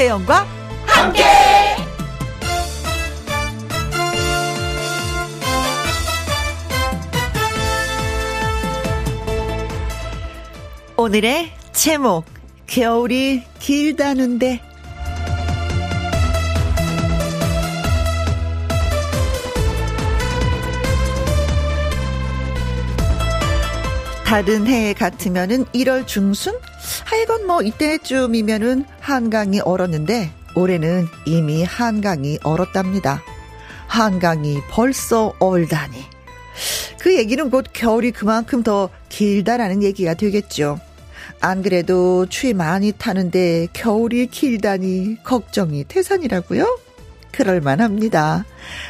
김혜영과 함께. 오늘의 제목 겨울이 길다는데 다른 해 같으면은 1월 중순? 하여간 뭐 이때쯤이면은 한강이 얼었는데 올해는 이미 한강이 얼었답니다. 한강이 벌써 얼다니. 그 얘기는 곧 겨울이 그만큼 더 길다라는 얘기가 되겠죠. 안 그래도 추위 많이 타는데 겨울이 길다니 걱정이 태산이라고요? 그럴만 합니다.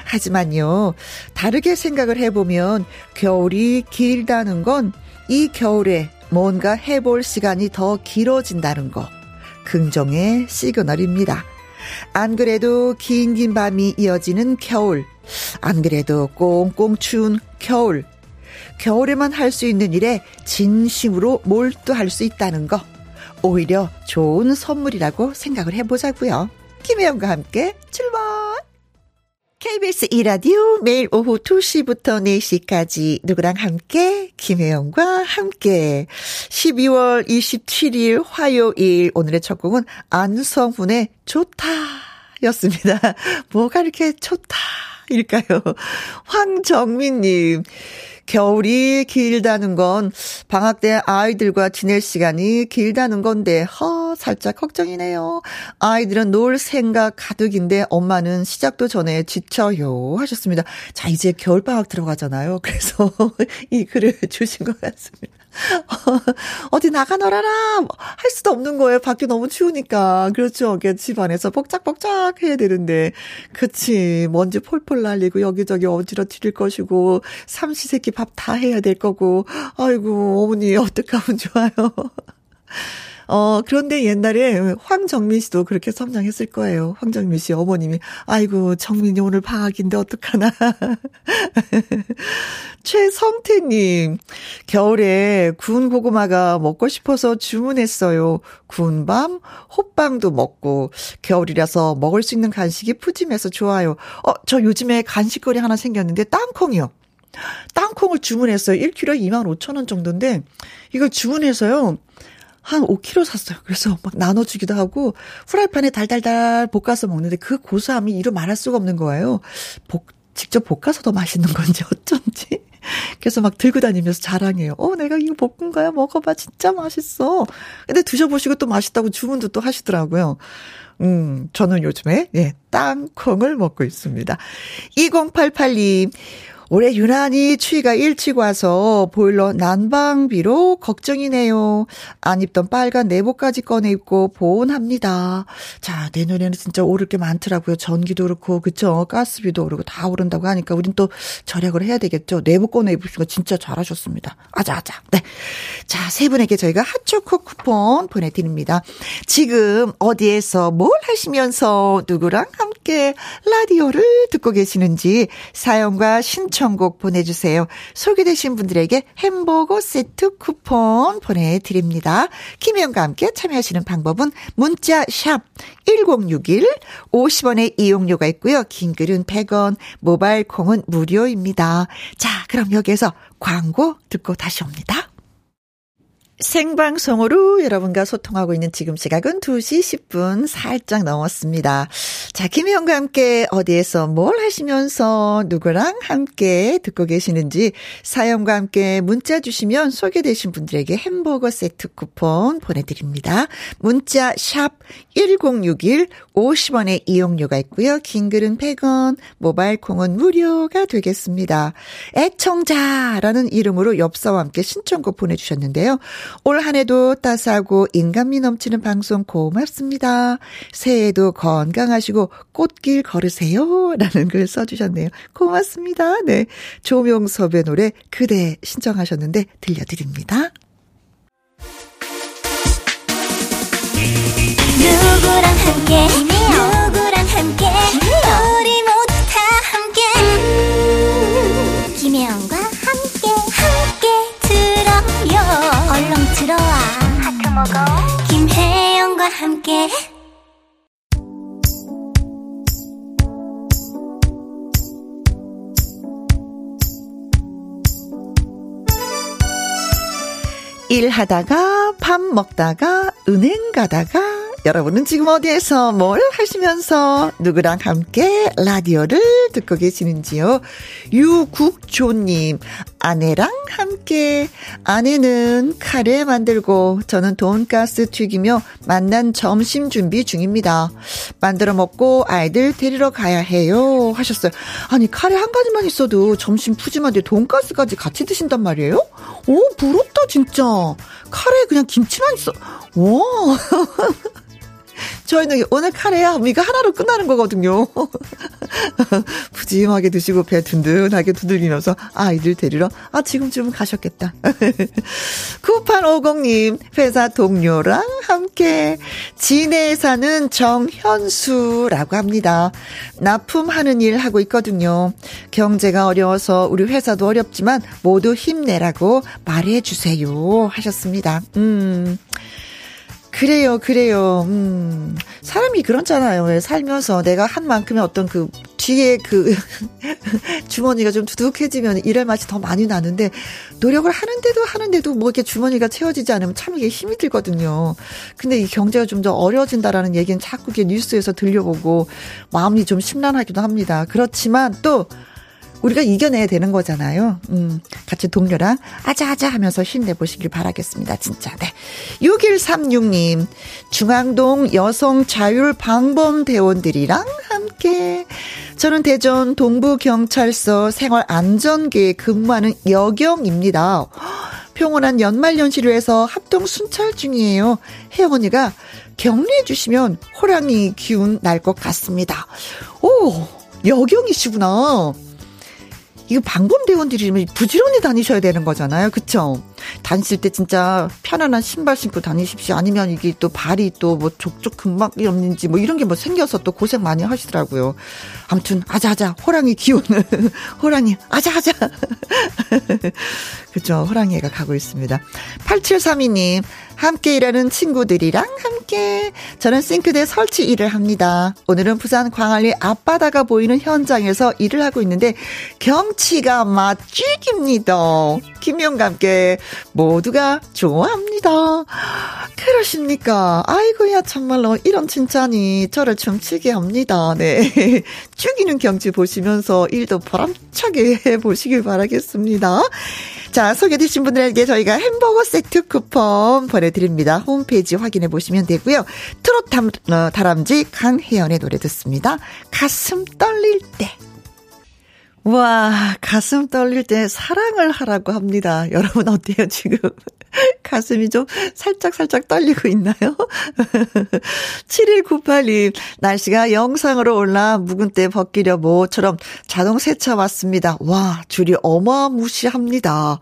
하지만요, 다르게 생각을 해보면 겨울이 길다는 건 이 겨울에 뭔가 해볼 시간이 더 길어진다는 거. 긍정의 시그널입니다. 안 그래도 긴 긴 밤이 이어지는 겨울. 안 그래도 꽁꽁 추운 겨울. 겨울에만 할 수 있는 일에 진심으로 몰두할 수 있다는 거. 오히려 좋은 선물이라고 생각을 해보자고요. 김혜영과 함께 출발! KBS 이라디오 매일 오후 2시부터 4시까지 누구랑 함께 김혜영과 함께 12월 27일 화요일 오늘의 첫 곡은 안성훈의 좋다 였습니다. 뭐가 이렇게 좋다 일까요? 황정민님 겨울이 길다는 건 방학 때 아이들과 지낼 시간이 길다는 건데 허 살짝 걱정이네요. 아이들은 놀 생각 가득인데 엄마는 시작도 전에 지쳐요 하셨습니다. 자 이제 겨울 방학 들어가잖아요. 그래서 이 글을 주신 것 같습니다. 어디 나가 놀아라 할 수도 없는 거예요. 밖에 너무 추우니까 그렇죠. 집 안에서 뻑짝뻑짝 해야 되는데 그치 먼지 폴폴 날리고 여기저기 어지러뜨릴 것이고 삼시세끼 밥 다 해야 될 거고 아이고 어머니 어떡하면 좋아요. 어, 그런데 옛날에 황정민 씨도 그렇게 성장했을 거예요. 황정민 씨 어머님이, 아이고, 정민이 오늘 방학인데 어떡하나. 최성태님, 겨울에 구운 고구마가 먹고 싶어서 주문했어요. 구운 밤, 호빵도 먹고, 겨울이라서 먹을 수 있는 간식이 푸짐해서 좋아요. 어, 저 요즘에 간식거리 하나 생겼는데 땅콩이요. 땅콩을 주문했어요. 1kg에 2만 5천 원 정도인데, 이걸 주문해서요. 한 5kg 샀어요. 그래서 막 나눠주기도 하고 후라이팬에 달달달 볶아서 먹는데 그 고소함이 이루 말할 수가 없는 거예요. 볶, 직접 볶아서 더 맛있는 건지 어쩐지. 그래서 막 들고 다니면서 자랑해요. 어, 내가 이거 볶은 거야. 먹어봐. 진짜 맛있어. 근데 드셔보시고 또 맛있다고 주문도 또 하시더라고요. 음, 저는 요즘에, 예, 땅콩을 먹고 있습니다. 2088님, 올해 유난히 추위가 일찍 와서 보일러 난방비로 걱정이네요. 안 입던 빨간 내복까지 꺼내 입고 보온합니다. 자, 내년에는 진짜 오를 게 많더라고요. 전기도 그렇고, 그쵸? 가스비도 그렇고 다 오른다고 하니까 우린 또 절약을 해야 되겠죠. 내복 꺼내 입으신 거 진짜 잘하셨습니다. 아자아자. 네. 자, 세 분에게 저희가 핫초코 쿠폰 보내드립니다. 지금 어디에서 뭘 하시면서 누구랑 함께 라디오를 듣고 계시는지 사연과 신청 신청곡 보내주세요. 소개되신 분들에게 햄버거 세트 쿠폰 보내드립니다. 김혜영과 함께 참여하시는 방법은 문자 샵 1061, 50원의 이용료가 있고요. 긴 글은 100원, 모바일 콩은 무료입니다. 자, 그럼 여기에서 광고 듣고 다시 옵니다. 생방송으로 여러분과 소통하고 있는 지금 시각은 2시 10분 살짝 넘었습니다. 자, 김혜영과 함께 어디에서 뭘 하시면서 누구랑 함께 듣고 계시는지 사연과 함께 문자 주시면 소개되신 분들에게 햄버거 세트 쿠폰 보내드립니다. 문자 샵 1061, 50원의 이용료가 있고요. 긴 글은 100원, 모바일 콩은 무료가 되겠습니다. 애청자라는 이름으로 엽사와 함께 신청곡 보내주셨는데요. 올 한 해도 따스하고 인간미 넘치는 방송 고맙습니다. 새해에도 건강하시고 꽃길 걸으세요. 라는 글 써주셨네요. 고맙습니다. 네. 조명섭의 노래 그대 신청하셨는데 들려드립니다. 누구랑 함께 누구랑 함께 우리 모두 다 함께 음, 김혜영과 김혜영과 함께 일하다가 밥 먹다가 은행 가다가 여러분은 지금 어디에서 뭘 하시면서 누구랑 함께 라디오를 듣고 계시는지요? 유국조님, 아내랑 함께, 아내는 카레 만들고 저는 돈가스 튀기며 만난 점심 준비 중입니다. 만들어 먹고 아이들 데리러 가야 해요. 하셨어요. 아니, 카레 한 가지만 있어도 점심 푸짐한데 돈가스까지 같이 드신단 말이에요? 오, 부럽다, 진짜. 카레 그냥 김치만 있어. 와. 저희는 오늘 카레야 이거 하나로 끝나는 거거든요. 푸짐하게 드시고 배 든든하게 두들기면서 아이들 데리러 아 지금쯤 가셨겠다. 9850님 회사 동료랑 함께 진해에 사는 정현수라고 합니다. 납품하는 일 하고 있거든요. 경제가 어려워서 우리 회사도 어렵지만 모두 힘내라고 말해 주세요 하셨습니다. 음. 그래요, 그래요. 음, 사람이 그렇잖아요. 왜 살면서 내가 한 만큼의 어떤 그 뒤에 그 주머니가 좀 두둑해지면 일할 맛이 더 많이 나는데 노력을 하는데도 하는데도 뭐 이렇게 주머니가 채워지지 않으면 참 이게 힘이 들거든요. 근데 이 경제가 좀 더 어려워진다라는 얘기는 자꾸 이게 뉴스에서 들려보고 마음이 좀 심란하기도 합니다. 그렇지만 또 우리가 이겨내야 되는 거잖아요. 음, 같이 동료랑 아자아자 하면서 힘내보시길 바라겠습니다. 진짜. 네. 6136님, 중앙동 여성 자율 방범 대원들이랑 함께 저는 대전 동부경찰서 생활안전계에 근무하는 여경입니다. 평온한 연말연시를 해서 합동 순찰 중이에요. 혜영 언니가 격리해 주시면 호랑이 기운 날 것 같습니다. 오, 여경이시구나. 이거 방범 대원들이면 부지런히 다니셔야 되는 거잖아요. 그쵸? 다니실 때 진짜 편안한 신발 신고 다니십시오. 아니면 이게 또 발이 또 뭐 족족 근막이 없는지 뭐 이런 게 뭐 생겨서 또 고생 많이 하시더라고요. 아무튼 아자아자 호랑이 기운을 호랑이 아자아자 그죠 호랑이가 가고 있습니다. 8732님 함께 일하는 친구들이랑 함께 저는 싱크대 설치 일을 합니다. 오늘은 부산 광안리 앞바다가 보이는 현장에서 일을 하고 있는데 경치가 맛찍입니다. 김용과 함께 모두가 좋아합니다. 그러십니까? 아이고야 참말로 이런 칭찬이 저를 춤추게 합니다. 네. 죽이는 경치 보시면서 일도 보람차게 해보시길 바라겠습니다. 자, 소개되신 분들에게 저희가 햄버거 세트 쿠폰 보내드립니다. 홈페이지 확인해 보시면 되고요. 트롯 어, 다람쥐 강혜연의 노래 듣습니다. 가슴 떨릴 때. 와, 가슴 떨릴 때 사랑을 하라고 합니다. 여러분 어때요, 지금? 가슴이 좀 살짝 살짝 떨리고 있나요? 7198님, 날씨가 영상으로 올라 묵은 때 벗기려 뭐처럼 자동 세차 왔습니다. 와, 줄이 어마무시합니다.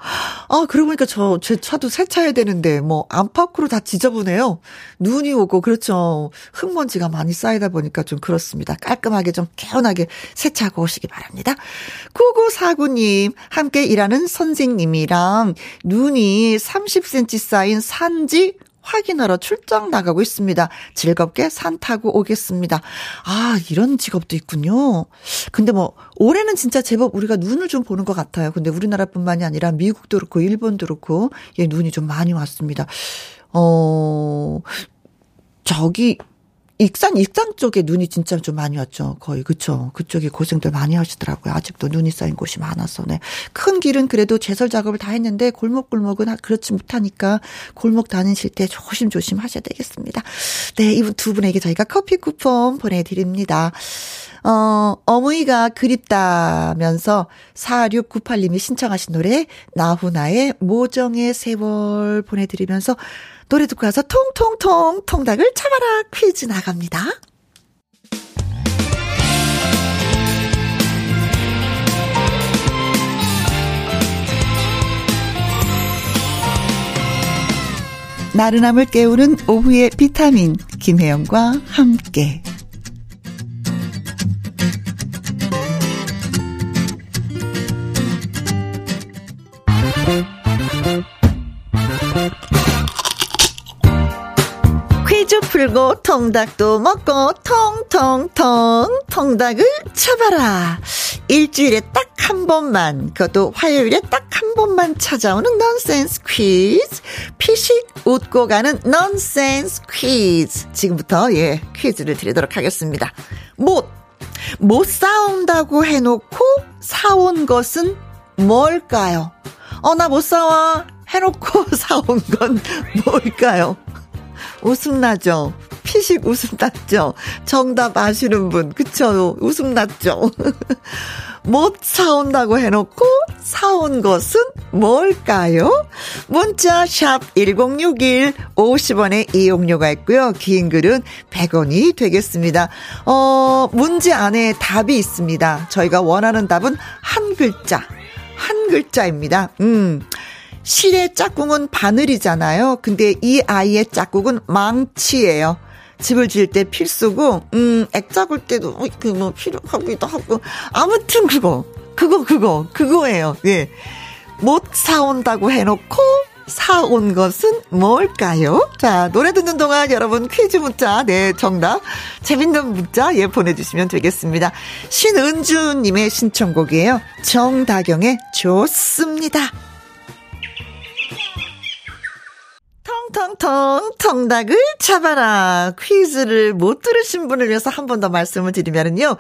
아, 그러고 보니까 저, 제 차도 세차해야 되는데, 뭐, 안팎으로 다 지저분해요. 눈이 오고, 그렇죠. 흙먼지가 많이 쌓이다 보니까 좀 그렇습니다. 깔끔하게 좀 개운하게 세차하고 오시기 바랍니다. 9949님, 함께 일하는 선생님이랑 눈이 30cm 쌓인 산지 확인하러 출장 나가고 있습니다. 즐겁게 산 타고 오겠습니다. 아, 이런 직업도 있군요. 근데 뭐, 올해는 진짜 제법 우리가 눈을 좀 보는 것 같아요. 근데 우리나라뿐만이 아니라 미국도 그렇고, 일본도 그렇고, 예, 눈이 좀 많이 왔습니다. 어, 저기, 익산, 익산 쪽에 눈이 진짜 좀 많이 왔죠. 거의, 그쵸. 그쪽에 고생들 많이 하시더라고요. 아직도 눈이 쌓인 곳이 많아서, 네. 큰 길은 그래도 제설 작업을 다 했는데, 골목골목은 그렇지 못하니까, 골목 다니실 때 조심조심 하셔야 되겠습니다. 네, 이분 두 분에게 저희가 커피 쿠폰 보내드립니다. 어, 어머니가 그립다면서 4698님이 신청하신 노래, 나훈아의 모정의 세월 보내드리면서, 노래 듣고 와서 통통통 통닭을 참아라 퀴즈 나갑니다. 나른함을 깨우는 오후의 비타민 김혜영과 함께 풀고 통닭도 먹고 통통통 통닭을 쳐봐라. 일주일에 딱 한 번만 그것도 화요일에 딱 한 번만 찾아오는 넌센스 퀴즈. 피식 웃고 가는 넌센스 퀴즈. 지금부터 예 퀴즈를 드리도록 하겠습니다. 못. 못 싸운다고 해놓고 사온 것은 뭘까요? 어, 나 못 싸워. 해놓고 사온 건 뭘까요? 웃음 나죠? 피식 웃음 났죠? 정답 아시는 분, 그쵸? 웃음 났죠? 못 사온다고 해놓고 사온 것은 뭘까요? 문자 샵 1061, 50원의 이용료가 있고요. 긴 글은 100원이 되겠습니다. 어, 문제 안에 답이 있습니다. 저희가 원하는 답은 한 글자, 한 글자입니다. 음. 실의 짝꿍은 바늘이잖아요. 근데 이 아이의 짝꿍은 망치예요. 집을 지을 때 필수고, 음, 액자굴 때도, 어, 그, 뭐, 필요하기도 하고. 아무튼 그거, 그거, 그거, 그거예요. 예. 못 사온다고 해놓고, 사온 것은 뭘까요? 자, 노래 듣는 동안 여러분 퀴즈 문자, 네, 정답. 재밌는 문자, 예, 보내주시면 되겠습니다. 신은주님의 신청곡이에요. 정다경의 좋습니다. 텅텅텅 통닭을 잡아라. 퀴즈를 못 들으신 분을 위해서 한 번 더 말씀을 드리면요.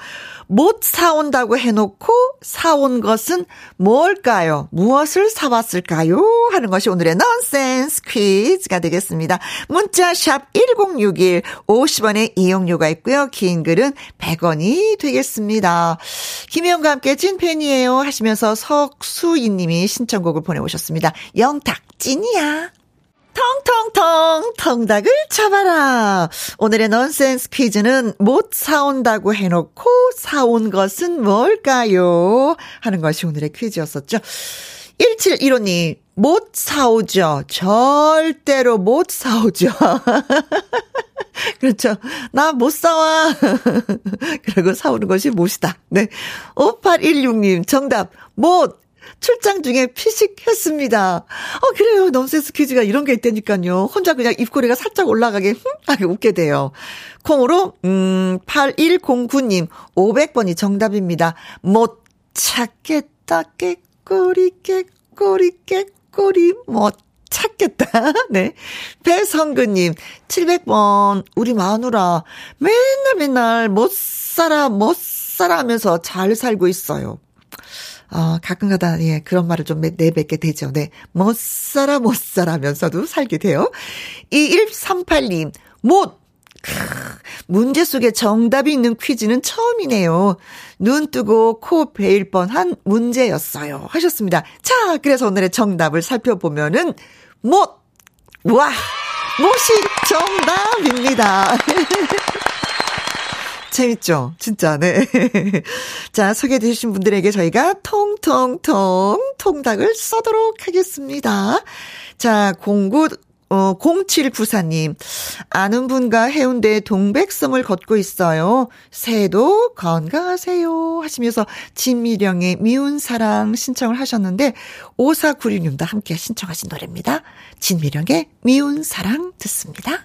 못 사온다고 해놓고 사온 것은 뭘까요? 무엇을 사왔을까요? 하는 것이 오늘의 넌센스 퀴즈가 되겠습니다. 문자 샵 1061, 50원의 이용료가 있고요. 긴 글은 100원이 되겠습니다. 김혜영과 함께 찐팬이에요 하시면서 석수인 님이 신청곡을 보내오셨습니다. 영탁 찐이야. 텅텅텅 텅닭을 잡아라. 오늘의 넌센스 퀴즈는 못 사온다고 해놓고 사온 것은 뭘까요? 하는 것이 오늘의 퀴즈였었죠. 1715님, 못 사오죠. 절대로 못 사오죠. 그렇죠. 나 못 사와. 그리고 사오는 것이 못이다. 네. 5816님, 정답, 못. 출장 중에 피식했습니다. 어, 그래요. 넌센스 퀴즈가 이런 게 있다니까요. 혼자 그냥 입꼬리가 살짝 올라가게, 흠, 하게 웃게 돼요. 콩으로, 음, 8109님, 500번이 정답입니다. 못 찾겠다, 깨꼬리, 깨꼬리, 깨꼬리, 못 찾겠다. 네. 배성근님, 700번, 우리 마누라, 맨날 맨날 못 살아, 못 살아 하면서 잘 살고 있어요. 어, 가끔 가다, 예, 그런 말을 좀 내뱉게 되죠. 네. 못 살아, 못 살아 하면서도 살게 돼요. 2138님, 못! 문제 속에 정답이 있는 퀴즈는 처음이네요. 눈 뜨고 코 베일 뻔한 문제였어요. 하셨습니다. 자, 그래서 오늘의 정답을 살펴보면은, 못! 와! 못이 정답입니다. 재밌죠? 진짜, 네. 자, 소개해주신 분들에게 저희가 통통통 통닭을 써도록 하겠습니다. 자, 공구, 어, 0794님. 아는 분과 해운대 동백섬을 걷고 있어요. 새해도 건강하세요. 하시면서 진미령의 미운 사랑 신청을 하셨는데, 5496님도 함께 신청하신 노래입니다. 진미령의 미운 사랑 듣습니다.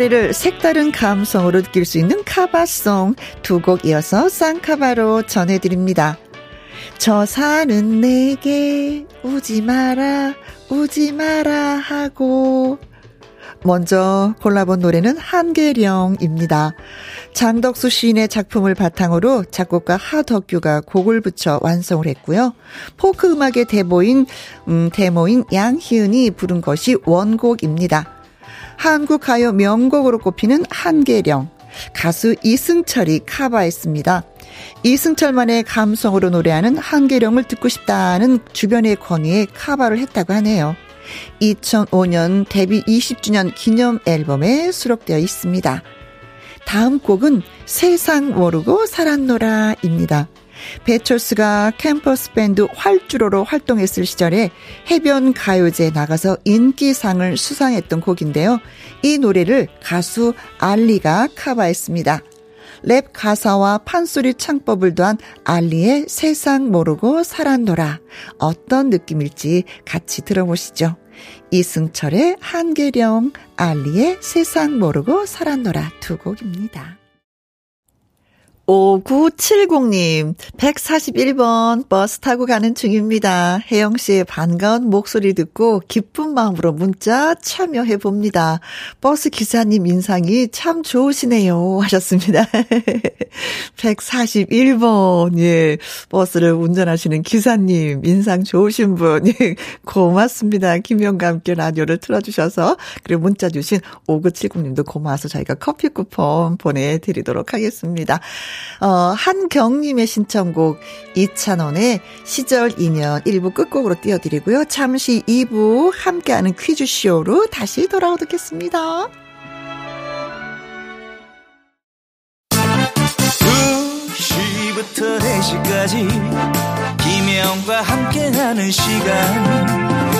노래를 색다른 감성으로 느낄 수 있는 카바송 두 곡 이어서 쌍카바로 전해드립니다. 저 사는 내게 우지 마라 우지 마라 하고 먼저 골라본 노래는 한계령입니다. 장덕수 시인의 작품을 바탕으로 작곡가 하덕규가 곡을 붙여 완성을 했고요. 포크 음악의 대모인 음, 대모인 양희은이 부른 것이 원곡입니다. 한국 가요 명곡으로 꼽히는 한계령. 가수 이승철이 카바했습니다. 이승철만의 감성으로 노래하는 한계령을 듣고 싶다는 주변의 권위에 카바를 했다고 하네요. 2005년 데뷔 20주년 기념 앨범에 수록되어 있습니다. 다음 곡은 세상 모르고 살았노라입니다. 배철수가 캠퍼스 밴드 활주로로 활동했을 시절에 해변 가요제에 나가서 인기상을 수상했던 곡인데요. 이 노래를 가수 알리가 카바했습니다. 랩 가사와 판소리 창법을 더한 알리의 세상 모르고 살았노라. 어떤 느낌일지 같이 들어보시죠. 이승철의 한계령, 알리의 세상 모르고 살았노라 두 곡입니다. 5970님, 141번 버스 타고 가는 중입니다. 혜영 씨의 반가운 목소리 듣고 기쁜 마음으로 문자 참여해 봅니다. 버스 기사님 인상이 참 좋으시네요. 하셨습니다. 141번, 예. 버스를 운전하시는 기사님, 인상 좋으신 분, 예. 고맙습니다. 김영과 함께 라디오를 틀어주셔서, 그리고 문자 주신 5970님도 고마워서 저희가 커피 쿠폰 보내드리도록 하겠습니다. 어, 한경님의 신청곡 이찬원의 시절 인연 1부 끝곡으로 띄워드리고요. 잠시 2부 함께하는 퀴즈쇼로 다시 돌아오겠습니다. 2시부터 4시까지 김혜영과 함께하는 시간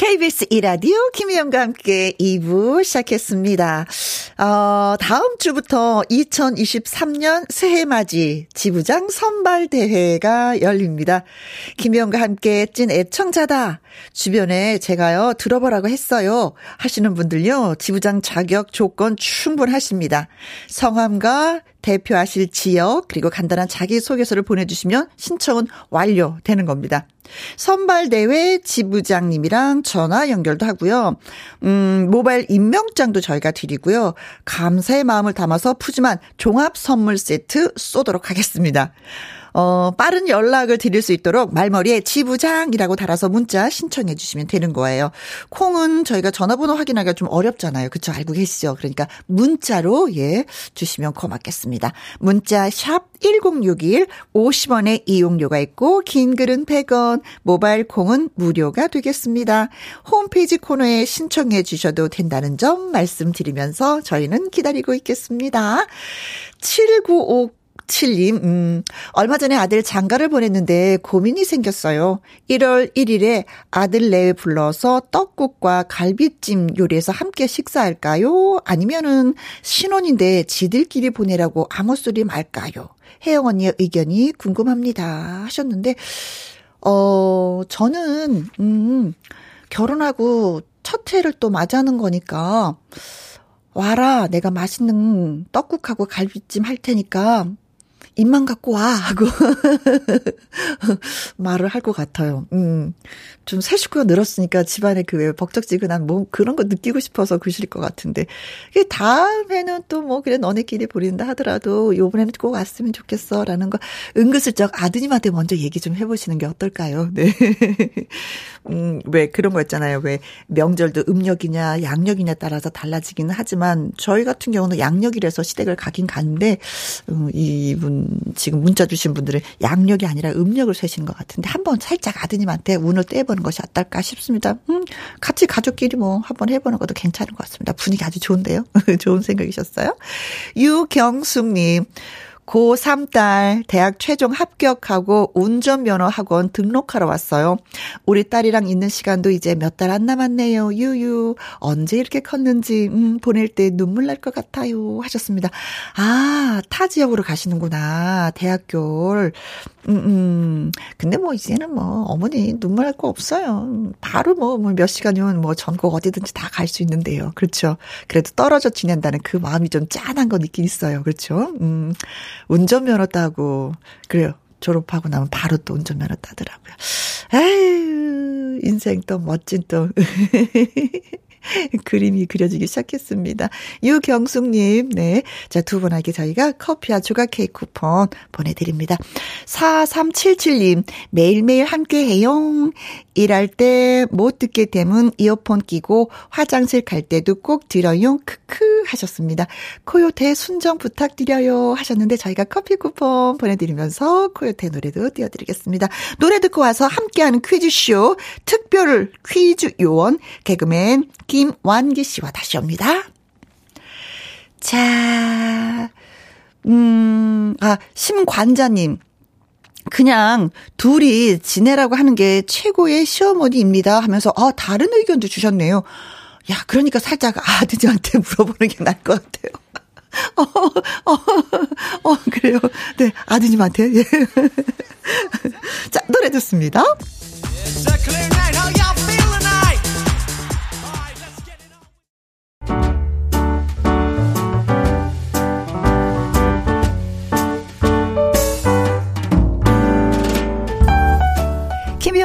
KBS 이라디오 김희영과 함께 2부 시작했습니다. 어, 다음 주부터 2023년 새해맞이 지부장 선발대회가 열립니다. 김희영과 함께 찐 애청자다. 주변에 제가요, 들어보라고 했어요. 하시는 분들요, 지부장 자격 조건 충분하십니다. 성함과 대표하실 지역, 그리고 간단한 자기소개서를 보내주시면 신청은 완료되는 겁니다. 선발대회 지부장님이랑 전화 연결도 하고요. 음, 모바일 임명장도 저희가 드리고요. 감사의 마음을 담아서 푸짐한 종합 선물 세트 쏘도록 하겠습니다. 어, 빠른 연락을 드릴 수 있도록 말머리에 지부장이라고 달아서 문자 신청해 주시면 되는 거예요. 콩은 저희가 전화번호 확인하기가 좀 어렵잖아요. 그쵸? 알고 계시죠? 그러니까 문자로, 예, 주시면 고맙겠습니다. 문자 샵 1061, 50원의 이용료가 있고, 긴 글은 100원, 모바일 콩은 무료가 되겠습니다. 홈페이지 코너에 신청해 주셔도 된다는 점 말씀드리면서 저희는 기다리고 있겠습니다. 795 67님, 음, 얼마 전에 아들 장가를 보냈는데 고민이 생겼어요. 1월 1일에 아들 내외 불러서 떡국과 갈비찜 요리해서 함께 식사할까요? 아니면은 신혼인데 지들끼리 보내라고 아무 소리 말까요? 혜영 언니의 의견이 궁금합니다. 하셨는데, 어, 저는, 음, 결혼하고 첫 해를 또 맞이하는 거니까, 와라, 내가 맛있는 떡국하고 갈비찜 할 테니까, 입만 갖고 와 하고 말을 할 것 같아요. 음. 좀 새 식구가 늘었으니까 집안에 그 벅적지근한 뭐 그런 거 느끼고 싶어서 그실 것 같은데. 다음에는 또 뭐 그래 너네끼리 부린다 하더라도 요번에는 꼭 왔으면 좋겠어 라는 거 은근슬쩍 아드님한테 먼저 얘기 좀 해보시는 게 어떨까요? 네. 음, 왜 그런 거 있잖아요. 왜 명절도 음력이냐 양력이냐 따라서 달라지기는 하지만 저희 같은 경우는 양력이라서 시댁을 가긴 가는데 음, 이분 지금 문자 주신 분들은 양력이 아니라 음력을 세시는 것 같은데 한번 살짝 아드님한테 운을 떼보는 것이 어떨까 싶습니다. 음, 같이 가족끼리 뭐 한번 해보는 것도 괜찮은 것 같습니다. 분위기 아주 좋은데요. 좋은 생각이셨어요? 유경숙님. 고3 딸 대학 최종 합격하고 운전면허 학원 등록하러 왔어요. 우리 딸이랑 있는 시간도 이제 몇 달 안 남았네요. 유유. 언제 이렇게 컸는지 음 보낼 때 눈물 날 것 같아요. 하셨습니다. 아, 타 지역으로 가시는구나. 대학교를. 음, 음. 근데 뭐 이제는 뭐 어머니 눈물 날 거 없어요. 바로 뭐몇뭐 시간이면 뭐 전국 어디든지 다 갈 수 있는데요. 그렇죠. 그래도 떨어져 지낸다는 그 마음이 좀 짠한 건 있긴 있어요. 그렇죠. 음. 운전면허 따고, 그래요. 졸업하고 나면 바로 또 운전면허 따더라고요. 에휴, 인생 또 멋진 또. 그림이 그려지기 시작했습니다. 유경숙님, 네. 자, 두 분에게 저희가 커피와 조각 케이크 쿠폰 보내드립니다. 4377님, 매일매일 함께 해용. 일할 때 못 듣게 되면 이어폰 끼고 화장실 갈 때도 꼭 들어용. 크크 하셨습니다. 코요태 순정 부탁드려요 하셨는데 저희가 커피 쿠폰 보내드리면서 코요태 노래도 띄워드리겠습니다. 노래 듣고 와서 함께하는 퀴즈쇼 특별 퀴즈 요원 개그맨 김완기 씨와 다시 옵니다. 자, 음, 아, 심관자님. 그냥 둘이 지내라고 하는 게 최고의 시어머니입니다 하면서, 아, 다른 의견도 주셨네요. 야, 그러니까 살짝 아드님한테 물어보는 게 나을 것 같아요. 어, 어, 어, 그래요. 네, 아드님한테. 예. 자, 노래 듣습니다.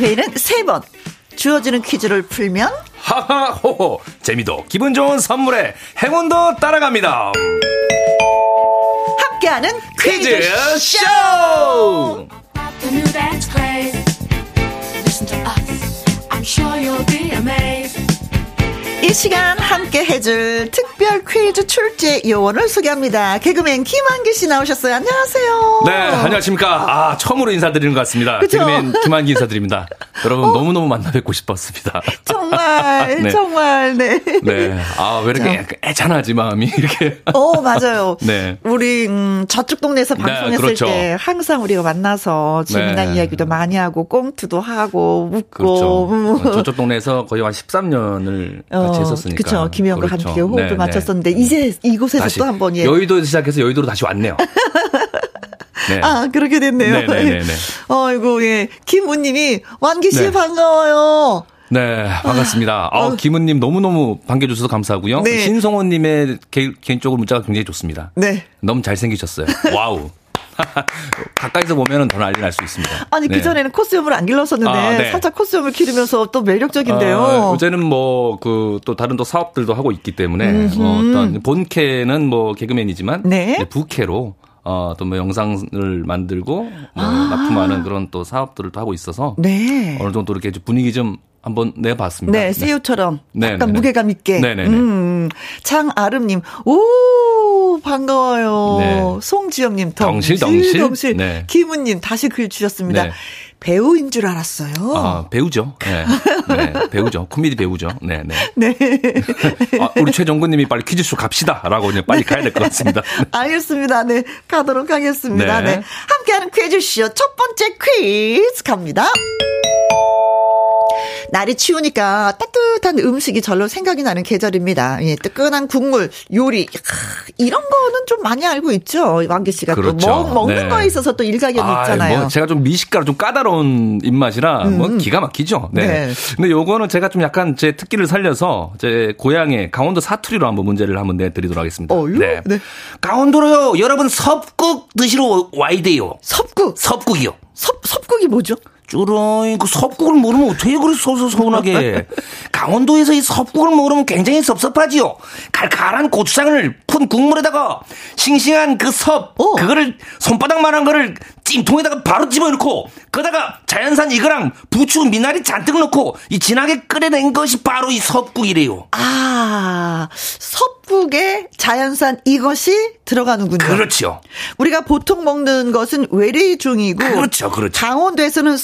기회는 세 번. 주어지는 퀴즈를 풀면 하하호호 재미도 기분 좋은 선물에 행운도 따라갑니다. 함께하는 퀴즈 퀴즈 쇼! The 이 시간 함께 해줄 특별 퀴즈 출제 요원을 소개합니다. 개그맨 김한기 씨 나오셨어요. 안녕하세요. 네, 안녕하십니까. 아, 처음으로 인사드리는 것 같습니다. 그쵸? 어. 개그맨 김한기 인사드립니다. 여러분 너무너무 만나 뵙고 싶었습니다. 정말, 네. 정말, 네. 네. 아, 왜 이렇게 약간 애잔하지, 마음이. 이렇게. 어, 맞아요. 네. 우리, 음, 저쪽 동네에서 네, 방송했을 그렇죠. 때 항상 우리가 만나서 재미난 네. 이야기도 많이 하고, 꽁투도 하고, 웃고. 그렇죠. 음. 저쪽 동네에서 거의 한 13년을 같이 했었으니까. 그렇죠. 김영과 그렇죠. 함께 호흡을 네, 네. 맞췄었는데, 이제 이곳에서 또 한 번, 예. 여의도에서 시작해서 여의도로 다시 왔네요. 네. 아, 그렇게 됐네요. 네네네네. 어이고, 예. 김우님이, 완기 씨 네. 반가워요. 네, 반갑습니다. 아, 김은님 너무너무 반겨주셔서 감사하고요. 네. 신성호님의 개, 개인적으로 문자가 굉장히 좋습니다. 네. 너무 잘생기셨어요. wow. 가까이서 보면은 더 난리 날 수 있습니다. 아니, 네. 그 전에는 콧수염을 안 길렀었는데, 아, 네. 살짝 콧수염을 기르면서 또 매력적인데요. 어, 요새는 뭐, 그, 또 다른 또 사업들도 하고 있기 때문에, 뭐 어떤, 본캐는 뭐 개그맨이지만, 네. 부캐로, 어, 또 뭐 영상을 만들고, 뭐 납품하는 그런 또 사업들을 또 하고 있어서, 아. 네. 어느 정도 이렇게 좀 분위기 좀 한번 내봤습니다. 네, CEO처럼 네, 약간 네, 네. 무게감 있게. 네, 네, 네. 음, 장아름님, 오 반가워요. 네. 송지영님, 덩실, 덩실, 덩실. 네. 김은님 다시 글 주셨습니다. 네. 배우인 줄 알았어요. 아, 배우죠. 네. 네. 배우죠. 코미디 배우죠. 네, 네. 네. 아, 우리 최정구님이 빨리 퀴즈쇼 갑시다. 라고 이제 빨리 가야 될 것 같습니다. 알겠습니다. 네. 가도록 하겠습니다. 네. 네. 함께하는 퀴즈쇼 첫 번째 퀴즈 갑니다. 날이 추우니까 따뜻한 음식이 절로 생각이 나는 계절입니다. 예, 뜨끈한 국물, 요리, 크, 이런 거는 좀 많이 알고 있죠. 왕기 씨가 그렇죠. 또 먹, 먹는 네. 거에 있어서 또 일가견이 아, 있잖아요. 뭐 제가 좀 미식가로 좀 까다로운 입맛이라 뭐 기가 막히죠. 네. 네. 근데 요거는 제가 좀 약간 제 특기를 살려서 제 고향의 강원도 사투리로 한번 문제를 한번 내드리도록 하겠습니다. 어유? 네. 강원도로요. 여러분 섭국 드시러 와야 돼요. 섭국. 섭국이요. 섭, 섭국이 뭐죠? 쭈렁이 그 섭국을 모르면 어떻게 그리 서서 서운하게 강원도에서 이 섭국을 모르면 굉장히 섭섭하지요 칼칼한 고추장을 푼 국물에다가 싱싱한 그섭 오. 그거를 손바닥만한 거를 찜통에다가 바로 집어넣고 거다가 자연산 이거랑 부추 미나리 잔뜩 넣고 이 진하게 끓여낸 것이 바로 이 섭국이래요 아, 섭국에 자연산 이것이 들어가는군요. 그렇죠 우리가 보통 먹는 것은 외래종이고 그렇죠, 그렇죠. 강원도에서는